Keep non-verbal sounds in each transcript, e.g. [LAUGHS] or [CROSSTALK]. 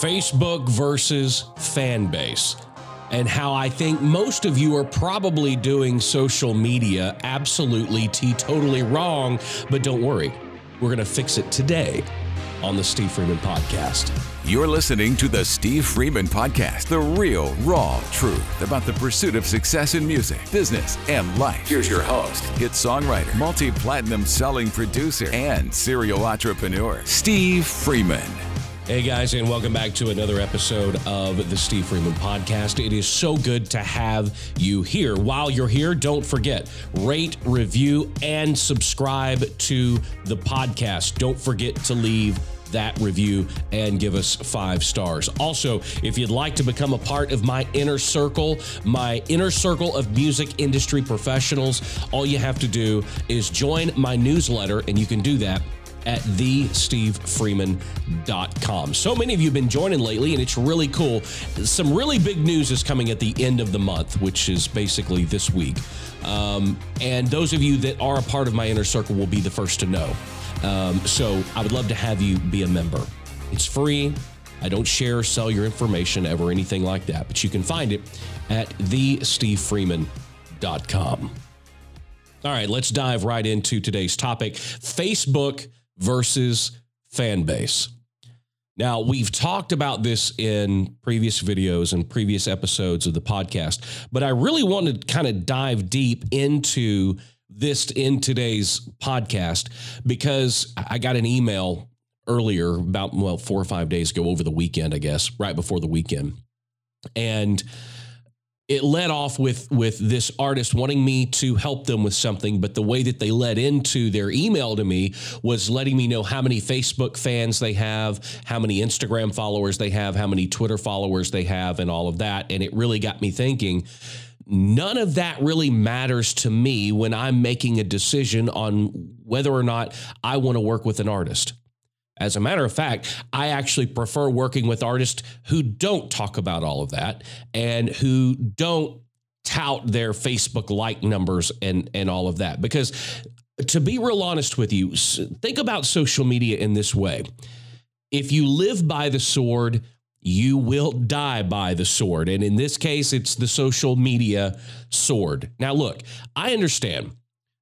Facebook versus fan base, and how I think most of you are probably doing social media absolutely teetotally wrong. But don't worry, we're going to fix it today on the Steve Freeman Podcast. You're listening to the Steve Freeman Podcast, the real, raw truth about the pursuit of success in music, business, and life. Here's your host, hit songwriter, multi platinum selling producer, and serial entrepreneur, Steve Freeman. Hey guys, and welcome back to another episode of the Steve Freeman Podcast. It is so good to have you here. While you're here, don't forget rate, review, and subscribe to the podcast. Don't forget to leave that review and give us five stars. Also, if you'd like to become a part of my inner circle, my inner circle of music industry professionals, all you have to do is join my newsletter, and you can do that at thestevefreeman.com. So many of you have been joining lately, and it's really cool. Some really big news is coming at the end of the month, which is basically this week. Um, and those of you that are a part of my inner circle will be the first to know. Um, so I would love to have you be a member. It's free. I don't share or sell your information ever, anything like that, but you can find it at thestevefreeman.com. All right, let's dive right into today's topic Facebook versus fan base. Now, we've talked about this in previous videos and previous episodes of the podcast, but I really want to kind of dive deep into this in today's podcast because I got an email earlier about, well, four or five days ago over the weekend, I guess, right before the weekend. And it led off with with this artist wanting me to help them with something but the way that they led into their email to me was letting me know how many facebook fans they have how many instagram followers they have how many twitter followers they have and all of that. And it really got me thinking none of that really matters to me when i'm making a decision on whether or not i want to work with an artist as a matter of fact, I actually prefer working with artists who don't talk about all of that and who don't tout their Facebook like numbers and and all of that because to be real honest with you, think about social media in this way. If you live by the sword, you will die by the sword. And in this case, it's the social media sword. Now, look, I understand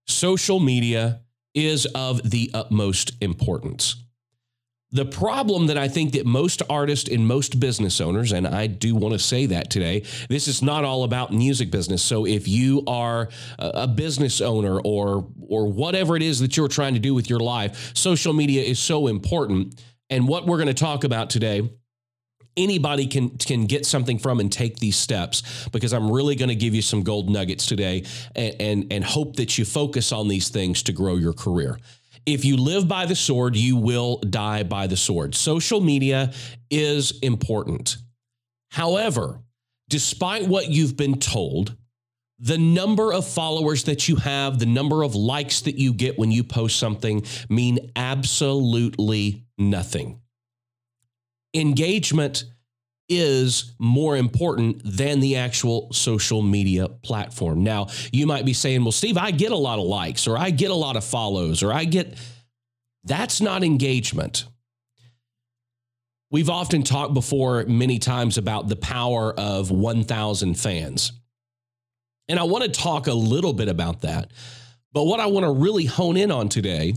social media is of the utmost importance. The problem that I think that most artists and most business owners, and I do want to say that today, this is not all about music business. So if you are a business owner or or whatever it is that you're trying to do with your life, social media is so important. And what we're going to talk about today anybody can can get something from and take these steps because I'm really going to give you some gold nuggets today and, and and hope that you focus on these things to grow your career if you live by the sword, you will die by the sword. Social media is important. However, despite what you've been told, the number of followers that you have, the number of likes that you get when you post something mean absolutely nothing. Engagement is more important than the actual social media platform. Now, you might be saying, well, Steve, I get a lot of likes or I get a lot of follows or I get. That's not engagement. We've often talked before many times about the power of 1,000 fans. And I want to talk a little bit about that. But what I want to really hone in on today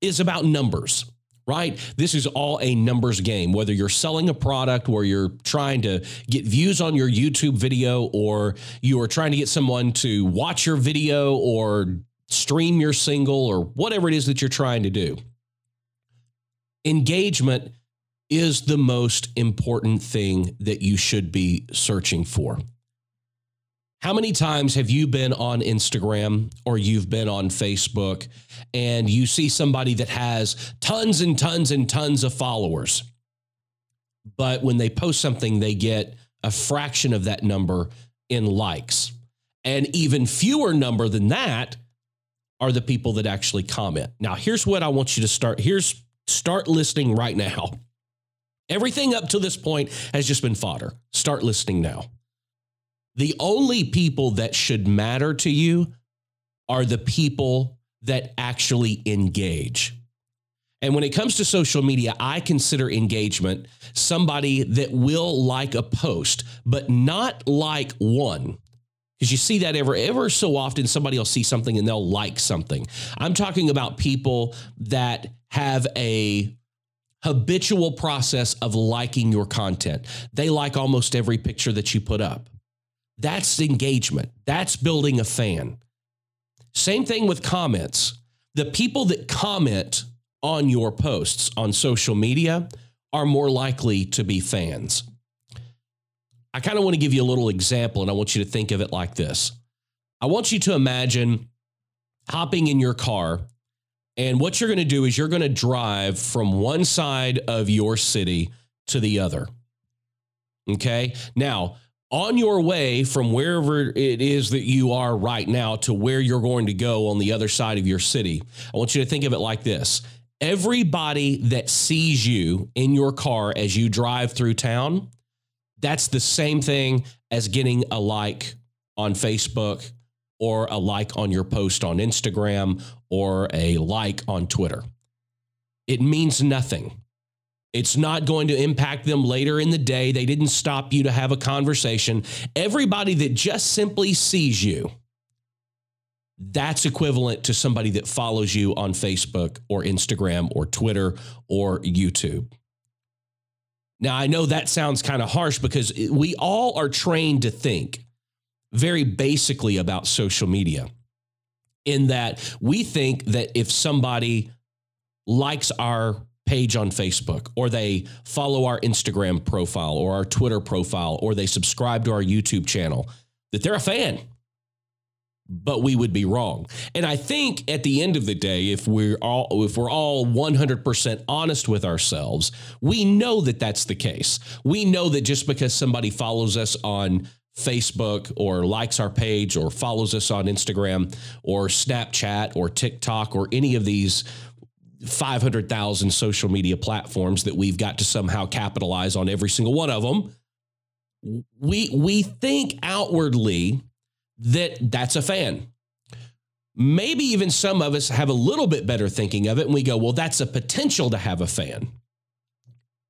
is about numbers right? This is all a numbers game. Whether you're selling a product where you're trying to get views on your YouTube video or you are trying to get someone to watch your video or stream your single or whatever it is that you're trying to do. Engagement is the most important thing that you should be searching for. How many times have you been on Instagram or you've been on Facebook and you see somebody that has tons and tons and tons of followers? But when they post something, they get a fraction of that number in likes. And even fewer number than that are the people that actually comment. Now, here's what I want you to start. Here's start listening right now. Everything up to this point has just been fodder. Start listening now. The only people that should matter to you are the people that actually engage. And when it comes to social media, I consider engagement somebody that will like a post, but not like one. Because you see that ever ever so often somebody will see something and they'll like something. I'm talking about people that have a habitual process of liking your content. They like almost every picture that you put up. That's engagement. That's building a fan. Same thing with comments. The people that comment on your posts on social media are more likely to be fans. I kind of want to give you a little example and I want you to think of it like this. I want you to imagine hopping in your car and what you're going to do is you're going to drive from one side of your city to the other. Okay? Now, on your way from wherever it is that you are right now to where you're going to go on the other side of your city, I want you to think of it like this. Everybody that sees you in your car as you drive through town, that's the same thing as getting a like on Facebook or a like on your post on Instagram or a like on Twitter. It means nothing. It's not going to impact them later in the day. They didn't stop you to have a conversation. Everybody that just simply sees you, that's equivalent to somebody that follows you on Facebook or Instagram or Twitter or YouTube. Now, I know that sounds kind of harsh because we all are trained to think very basically about social media, in that we think that if somebody likes our page on Facebook or they follow our Instagram profile or our Twitter profile or they subscribe to our YouTube channel, that they're a fan. But we would be wrong. And I think at the end of the day, if we're all if we're all 100% honest with ourselves, we know that that's the case. We know that just because somebody follows us on Facebook or likes our page or follows us on Instagram or Snapchat or TikTok or any of these 500,000 social media platforms that we've got to somehow capitalize on every single one of them. We we think outwardly that that's a fan. Maybe even some of us have a little bit better thinking of it and we go, "Well, that's a potential to have a fan."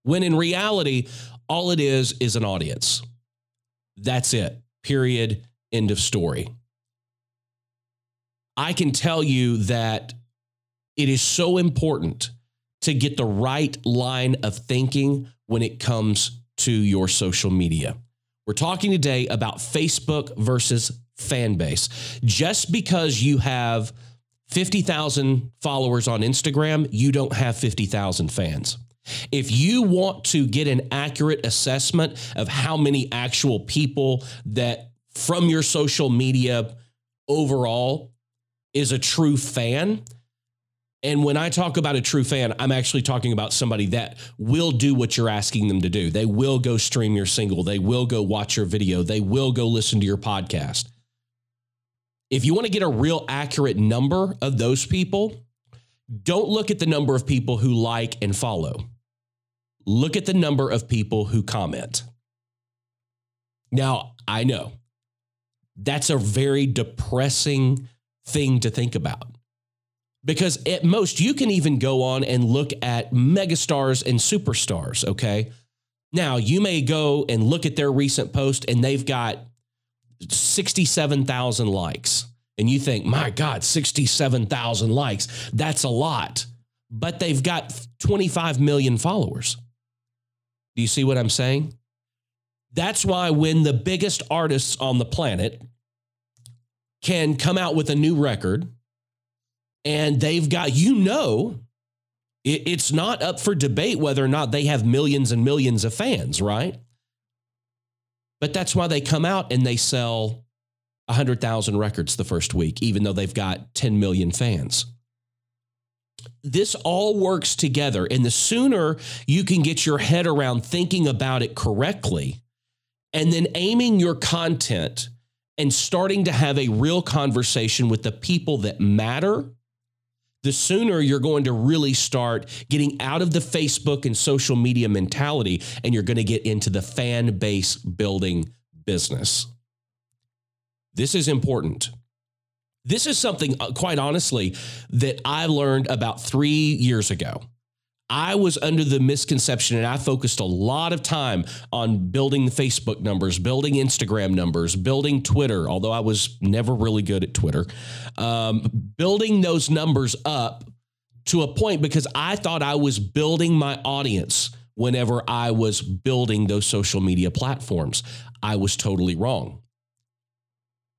When in reality, all it is is an audience. That's it. Period. End of story. I can tell you that it is so important to get the right line of thinking when it comes to your social media. We're talking today about Facebook versus fan base. Just because you have 50,000 followers on Instagram, you don't have 50,000 fans. If you want to get an accurate assessment of how many actual people that from your social media overall is a true fan, and when I talk about a true fan, I'm actually talking about somebody that will do what you're asking them to do. They will go stream your single, they will go watch your video, they will go listen to your podcast. If you want to get a real accurate number of those people, don't look at the number of people who like and follow. Look at the number of people who comment. Now, I know that's a very depressing thing to think about because at most you can even go on and look at megastars and superstars, okay? Now, you may go and look at their recent post and they've got 67,000 likes. And you think, my God, 67,000 likes, that's a lot. But they've got 25 million followers. Do you see what I'm saying? That's why when the biggest artists on the planet can come out with a new record and they've got, you know, it's not up for debate whether or not they have millions and millions of fans, right? But that's why they come out and they sell 100,000 records the first week, even though they've got 10 million fans. This all works together. And the sooner you can get your head around thinking about it correctly and then aiming your content and starting to have a real conversation with the people that matter the sooner you're going to really start getting out of the Facebook and social media mentality and you're going to get into the fan base building business. This is important. This is something, uh, quite honestly, that I learned about three years ago. I was under the misconception, and I focused a lot of time on building Facebook numbers, building Instagram numbers, building Twitter, although I was never really good at Twitter, um, building those numbers up to a point because I thought I was building my audience whenever I was building those social media platforms. I was totally wrong.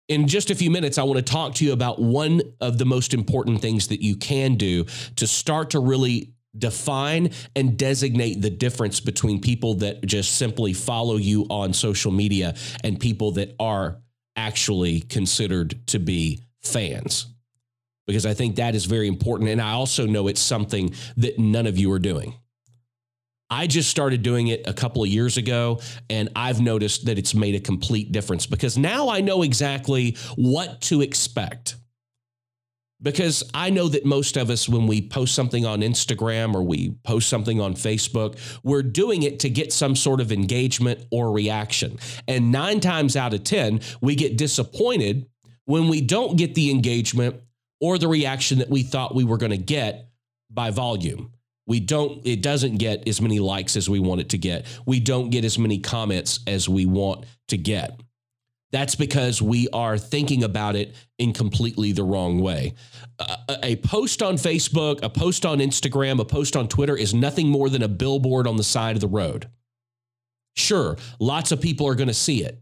In just a few minutes, I want to talk to you about one of the most important things that you can do to start to really define and designate the difference between people that just simply follow you on social media and people that are actually considered to be fans. Because I think that is very important. And I also know it's something that none of you are doing. I just started doing it a couple of years ago, and I've noticed that it's made a complete difference because now I know exactly what to expect. Because I know that most of us, when we post something on Instagram or we post something on Facebook, we're doing it to get some sort of engagement or reaction. And nine times out of 10, we get disappointed when we don't get the engagement or the reaction that we thought we were going to get by volume. We don't, it doesn't get as many likes as we want it to get. We don't get as many comments as we want to get. That's because we are thinking about it in completely the wrong way. a, post on Facebook, a post on Instagram, a post on Twitter is nothing more than a billboard on the side of the road. Sure, lots of people are going to see it.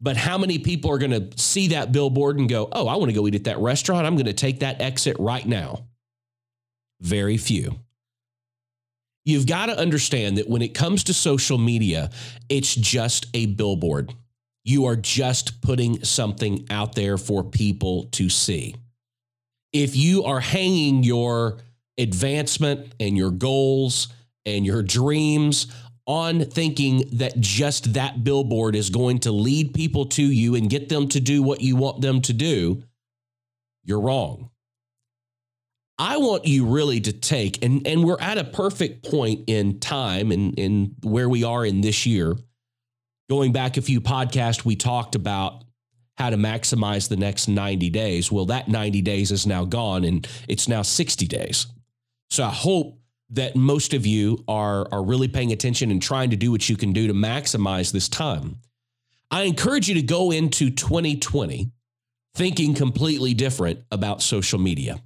But how many people are going to see that billboard and go, oh, I want to go eat at that restaurant? I'm going to take that exit right now? Very few. You've got to understand that when it comes to social media, it's just a billboard. You are just putting something out there for people to see. If you are hanging your advancement and your goals and your dreams on thinking that just that billboard is going to lead people to you and get them to do what you want them to do, you're wrong. I want you really to take, and, and we're at a perfect point in time and in, in where we are in this year. Going back a few podcasts, we talked about how to maximize the next 90 days. Well, that 90 days is now gone and it's now 60 days. So I hope that most of you are, are really paying attention and trying to do what you can do to maximize this time. I encourage you to go into 2020 thinking completely different about social media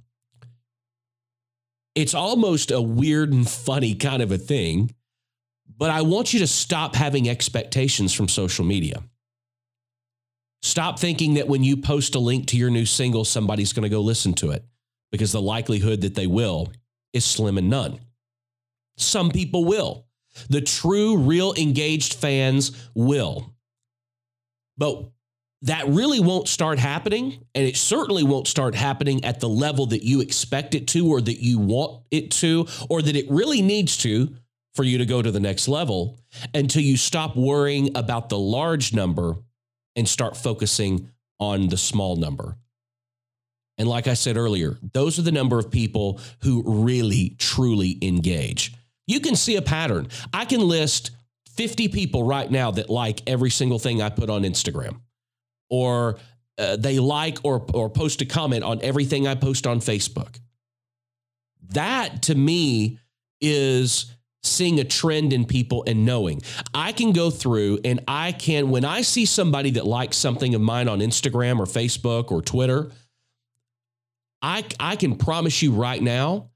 it's almost a weird and funny kind of a thing, but I want you to stop having expectations from social media. Stop thinking that when you post a link to your new single, somebody's going to go listen to it because the likelihood that they will is slim and none. Some people will. The true, real engaged fans will. But that really won't start happening. And it certainly won't start happening at the level that you expect it to, or that you want it to, or that it really needs to for you to go to the next level until you stop worrying about the large number and start focusing on the small number. And like I said earlier, those are the number of people who really, truly engage. You can see a pattern. I can list 50 people right now that like every single thing I put on Instagram or uh, they like or, or post a comment on everything I post on Facebook. That to me is seeing a trend in people and knowing. I can go through and I can, when I see somebody that likes something of mine on Instagram or Facebook or Twitter, I, I can promise you right now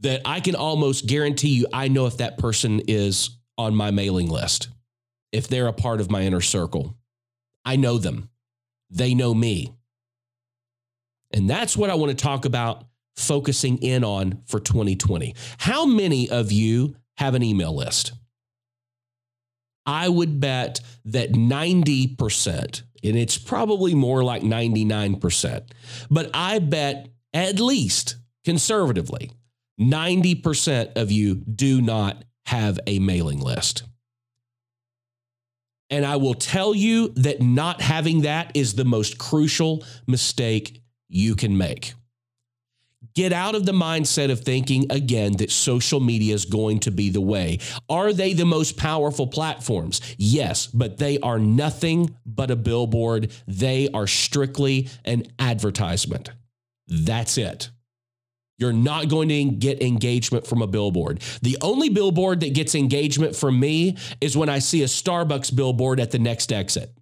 that I can almost guarantee you I know if that person is on my mailing list, if they're a part of my inner circle. I know them they know me. And that's what I want to talk about focusing in on for 2020. How many of you have an email list? I would bet that 90%, and it's probably more like 99%, but I bet at least conservatively, 90% of you do not have a mailing list. And I will tell you that not having that is the most crucial mistake you can make. Get out of the mindset of thinking again that social media is going to be the way. Are they the most powerful platforms? Yes, but they are nothing but a billboard. They are strictly an advertisement. That's it. You're not going to get engagement from a billboard. The only billboard that gets engagement from me is when I see a Starbucks billboard at the next exit.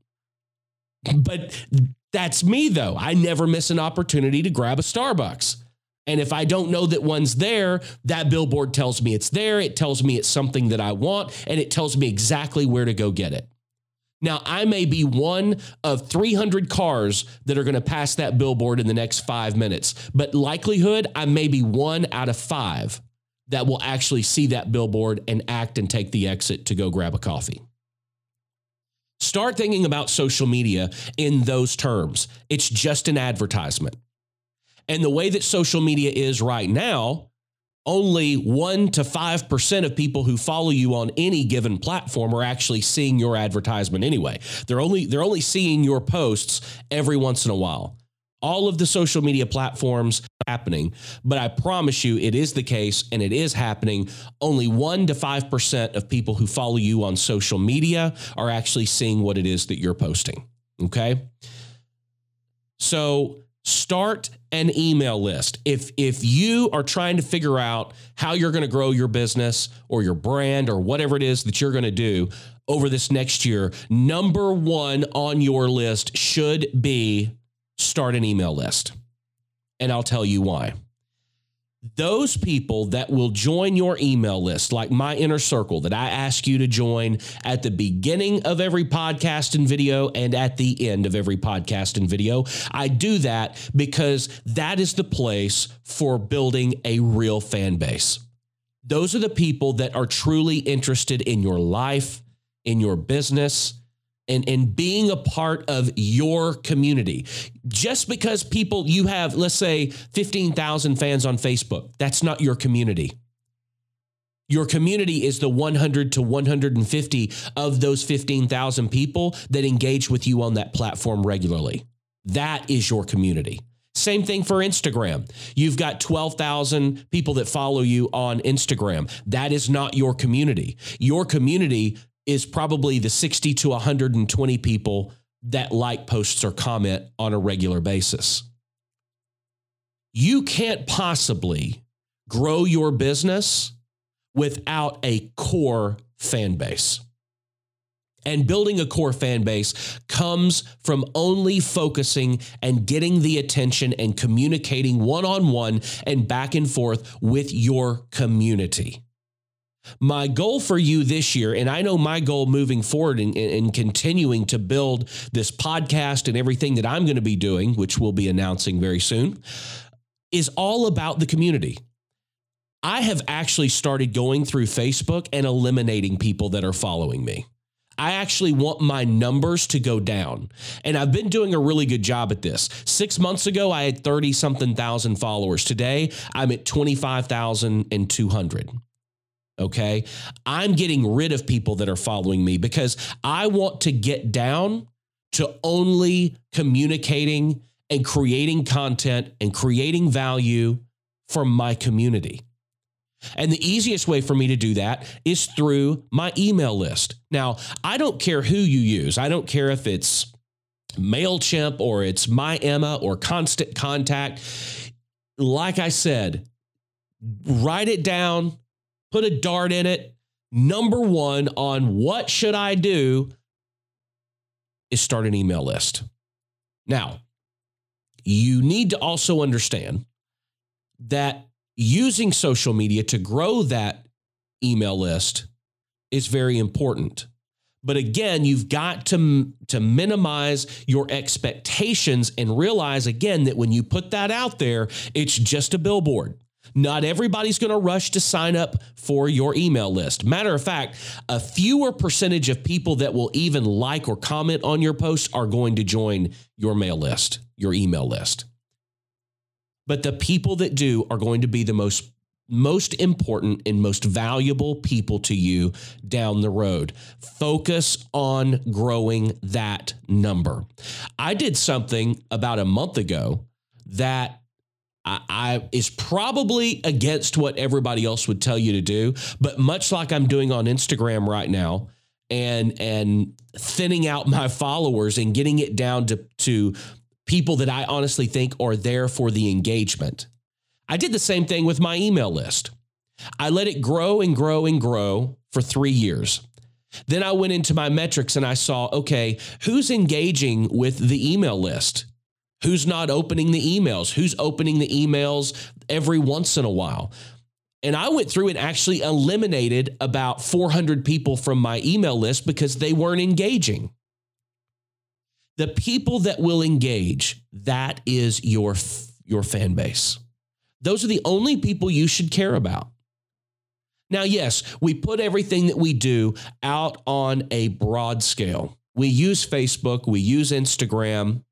But that's me, though. I never miss an opportunity to grab a Starbucks. And if I don't know that one's there, that billboard tells me it's there. It tells me it's something that I want, and it tells me exactly where to go get it. Now, I may be one of 300 cars that are going to pass that billboard in the next five minutes, but likelihood, I may be one out of five that will actually see that billboard and act and take the exit to go grab a coffee. Start thinking about social media in those terms. It's just an advertisement. And the way that social media is right now, only 1 to 5% of people who follow you on any given platform are actually seeing your advertisement anyway. They're only they're only seeing your posts every once in a while. All of the social media platforms happening, but I promise you it is the case and it is happening. Only 1 to 5% of people who follow you on social media are actually seeing what it is that you're posting, okay? So start an email list. If if you are trying to figure out how you're going to grow your business or your brand or whatever it is that you're going to do over this next year, number 1 on your list should be start an email list. And I'll tell you why those people that will join your email list, like my inner circle that I ask you to join at the beginning of every podcast and video and at the end of every podcast and video, I do that because that is the place for building a real fan base. Those are the people that are truly interested in your life, in your business, and, and being a part of your community. Just because people, you have, let's say, 15,000 fans on Facebook, that's not your community. Your community is the 100 to 150 of those 15,000 people that engage with you on that platform regularly. That is your community. Same thing for Instagram. You've got 12,000 people that follow you on Instagram. That is not your community. Your community is probably the 60 to 120 people that like posts or comment on a regular basis. You can't possibly grow your business without a core fan base. And building a core fan base comes from only focusing and getting the attention and communicating one on one and back and forth with your community. My goal for you this year, and I know my goal moving forward and, continuing to build this podcast and everything that I'm going to be doing, which we'll be announcing very soon, is all about the community. I have actually started going through Facebook and eliminating people that are following me. I actually want my numbers to go down. And I've been doing a really good job at this. Six months ago, I had 30 something thousand followers. Today, I'm at 25,200. Okay. I'm getting rid of people that are following me because I want to get down to only communicating and creating content and creating value for my community. And the easiest way for me to do that is through my email list. Now, I don't care who you use. I don't care if it's MailChimp or it's My Emma or Constant Contact. Like I said, write it down, put a dart in it. Number one on what should I do is start an email list. Now, you need to also understand that using social media to grow that email list is very important. But again, you've got to, to minimize your expectations and realize again that when you put that out there, it's just a billboard. Not everybody's going to rush to sign up for your email list. Matter of fact, a fewer percentage of people that will even like or comment on your post are going to join your mail list, your email list. But the people that do are going to be the most most important and most valuable people to you down the road. Focus on growing that number. I did something about a month ago that I, I, is probably against what everybody else would tell you to do. But much like I'm doing on Instagram right now, and and thinning out [LAUGHS] my followers and getting it down to to people that I honestly think are there for the engagement. I did the same thing with my email list. I let it grow and grow and grow for three years. Then I went into my metrics and I saw, okay, who's engaging with the email list? Who's not opening the emails? Who's opening the emails every once in a while? And I went through and actually eliminated about 400 people from my email list because they weren't engaging. The people that will engage, that is your, your fan base. Those are the only people you should care about. Now, yes, we put everything that we do out on a broad scale. We use Facebook, we use Instagram,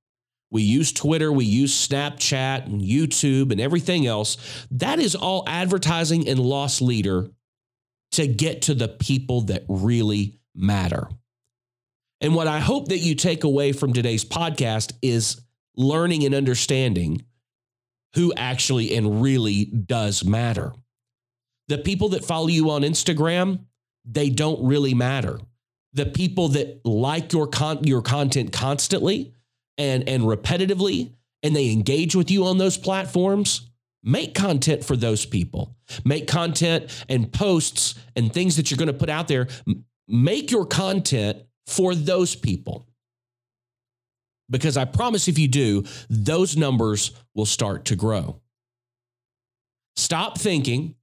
we use Twitter, we use Snapchat and YouTube and everything else. That is all advertising and loss leader to get to the people that really matter. And what I hope that you take away from today's podcast is learning and understanding who actually and really does matter. The people that follow you on Instagram, they don't really matter. The people that like your con- your content constantly and and repetitively and they engage with you on those platforms, make content for those people. Make content and posts and things that you're going to put out there. Make your content for those people. Because I promise if you do, those numbers will start to grow. Stop thinking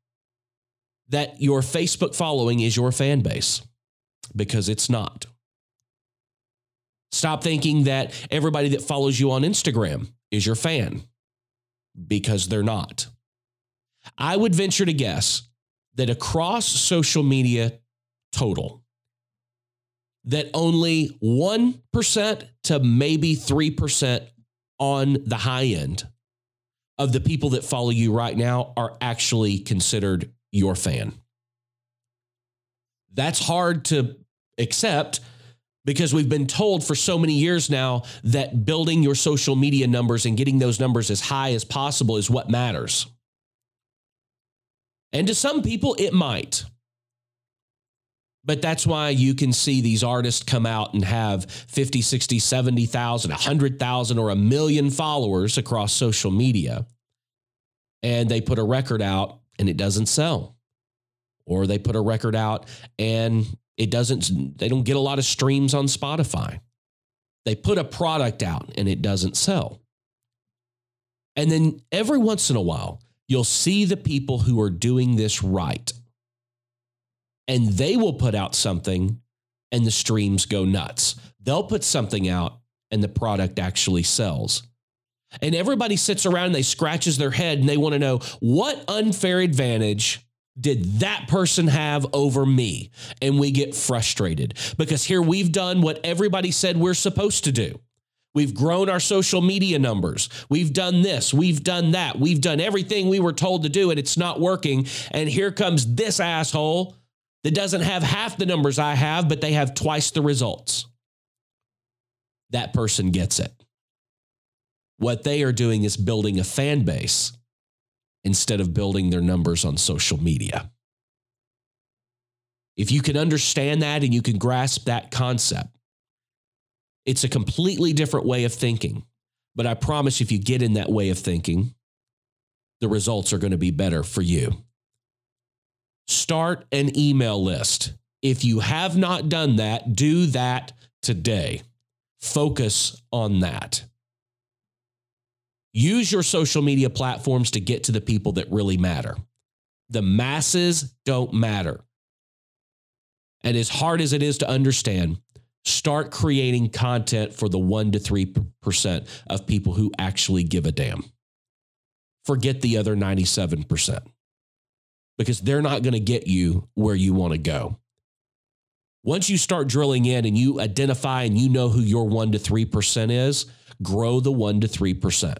that your Facebook following is your fan base because it's not. Stop thinking that everybody that follows you on Instagram is your fan because they're not. I would venture to guess that across social media total, that only 1% to maybe 3% on the high end of the people that follow you right now are actually considered your fan. That's hard to accept because we've been told for so many years now that building your social media numbers and getting those numbers as high as possible is what matters. And to some people, it might. But that's why you can see these artists come out and have 50, 60, 70,000, 100,000, or a million followers across social media. And they put a record out and it doesn't sell. Or they put a record out and it doesn't, they don't get a lot of streams on Spotify. They put a product out and it doesn't sell. And then every once in a while, you'll see the people who are doing this right. And they will put out something and the streams go nuts. They'll put something out and the product actually sells. And everybody sits around and they scratches their head and they want to know what unfair advantage did that person have over me? And we get frustrated because here we've done what everybody said we're supposed to do. We've grown our social media numbers. We've done this. We've done that. We've done everything we were told to do, and it's not working. And here comes this asshole that doesn't have half the numbers I have, but they have twice the results. That person gets it. What they are doing is building a fan base instead of building their numbers on social media. If you can understand that and you can grasp that concept, it's a completely different way of thinking. But I promise if you get in that way of thinking, the results are going to be better for you. Start an email list. If you have not done that, do that today. Focus on that. Use your social media platforms to get to the people that really matter. The masses don't matter. And as hard as it is to understand, start creating content for the 1 to 3% of people who actually give a damn. Forget the other 97% because they're not going to get you where you want to go. Once you start drilling in and you identify and you know who your 1 to 3% is, grow the 1 to 3%.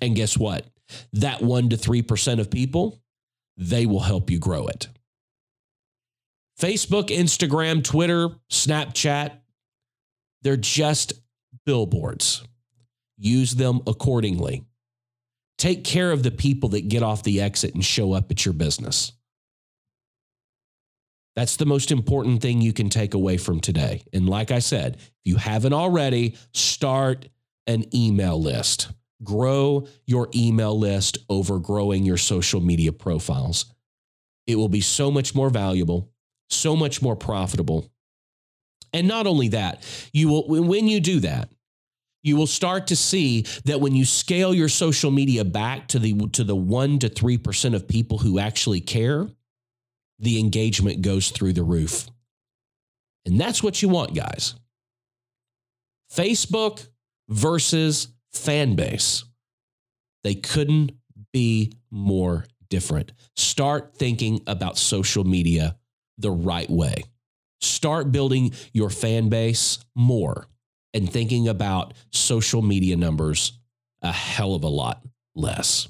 And guess what? That 1 to 3% of people, they will help you grow it. Facebook, Instagram, Twitter, Snapchat, they're just billboards. Use them accordingly. Take care of the people that get off the exit and show up at your business. That's the most important thing you can take away from today. And like I said, if you haven't already, start an email list grow your email list over growing your social media profiles. It will be so much more valuable, so much more profitable. And not only that, you will when you do that, you will start to see that when you scale your social media back to the to the 1 to 3% of people who actually care, the engagement goes through the roof. And that's what you want, guys. Facebook versus fan base. They couldn't be more different. Start thinking about social media the right way. Start building your fan base more and thinking about social media numbers a hell of a lot less.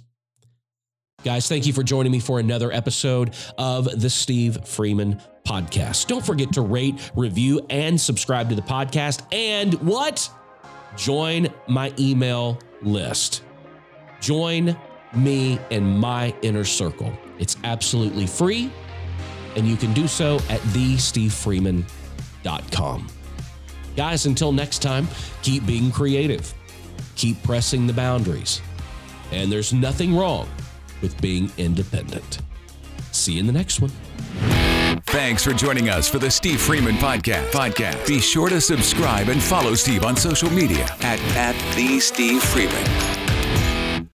Guys, thank you for joining me for another episode of the Steve Freeman Podcast. Don't forget to rate, review, and subscribe to the podcast. And what? Join my email list. Join me in my inner circle. It's absolutely free, and you can do so at thestevefreeman.com. Guys, until next time, keep being creative, keep pressing the boundaries, and there's nothing wrong with being independent. See you in the next one. Thanks for joining us for the Steve Freeman Podcast. Podcast. Be sure to subscribe and follow Steve on social media at, at the Steve Freeman.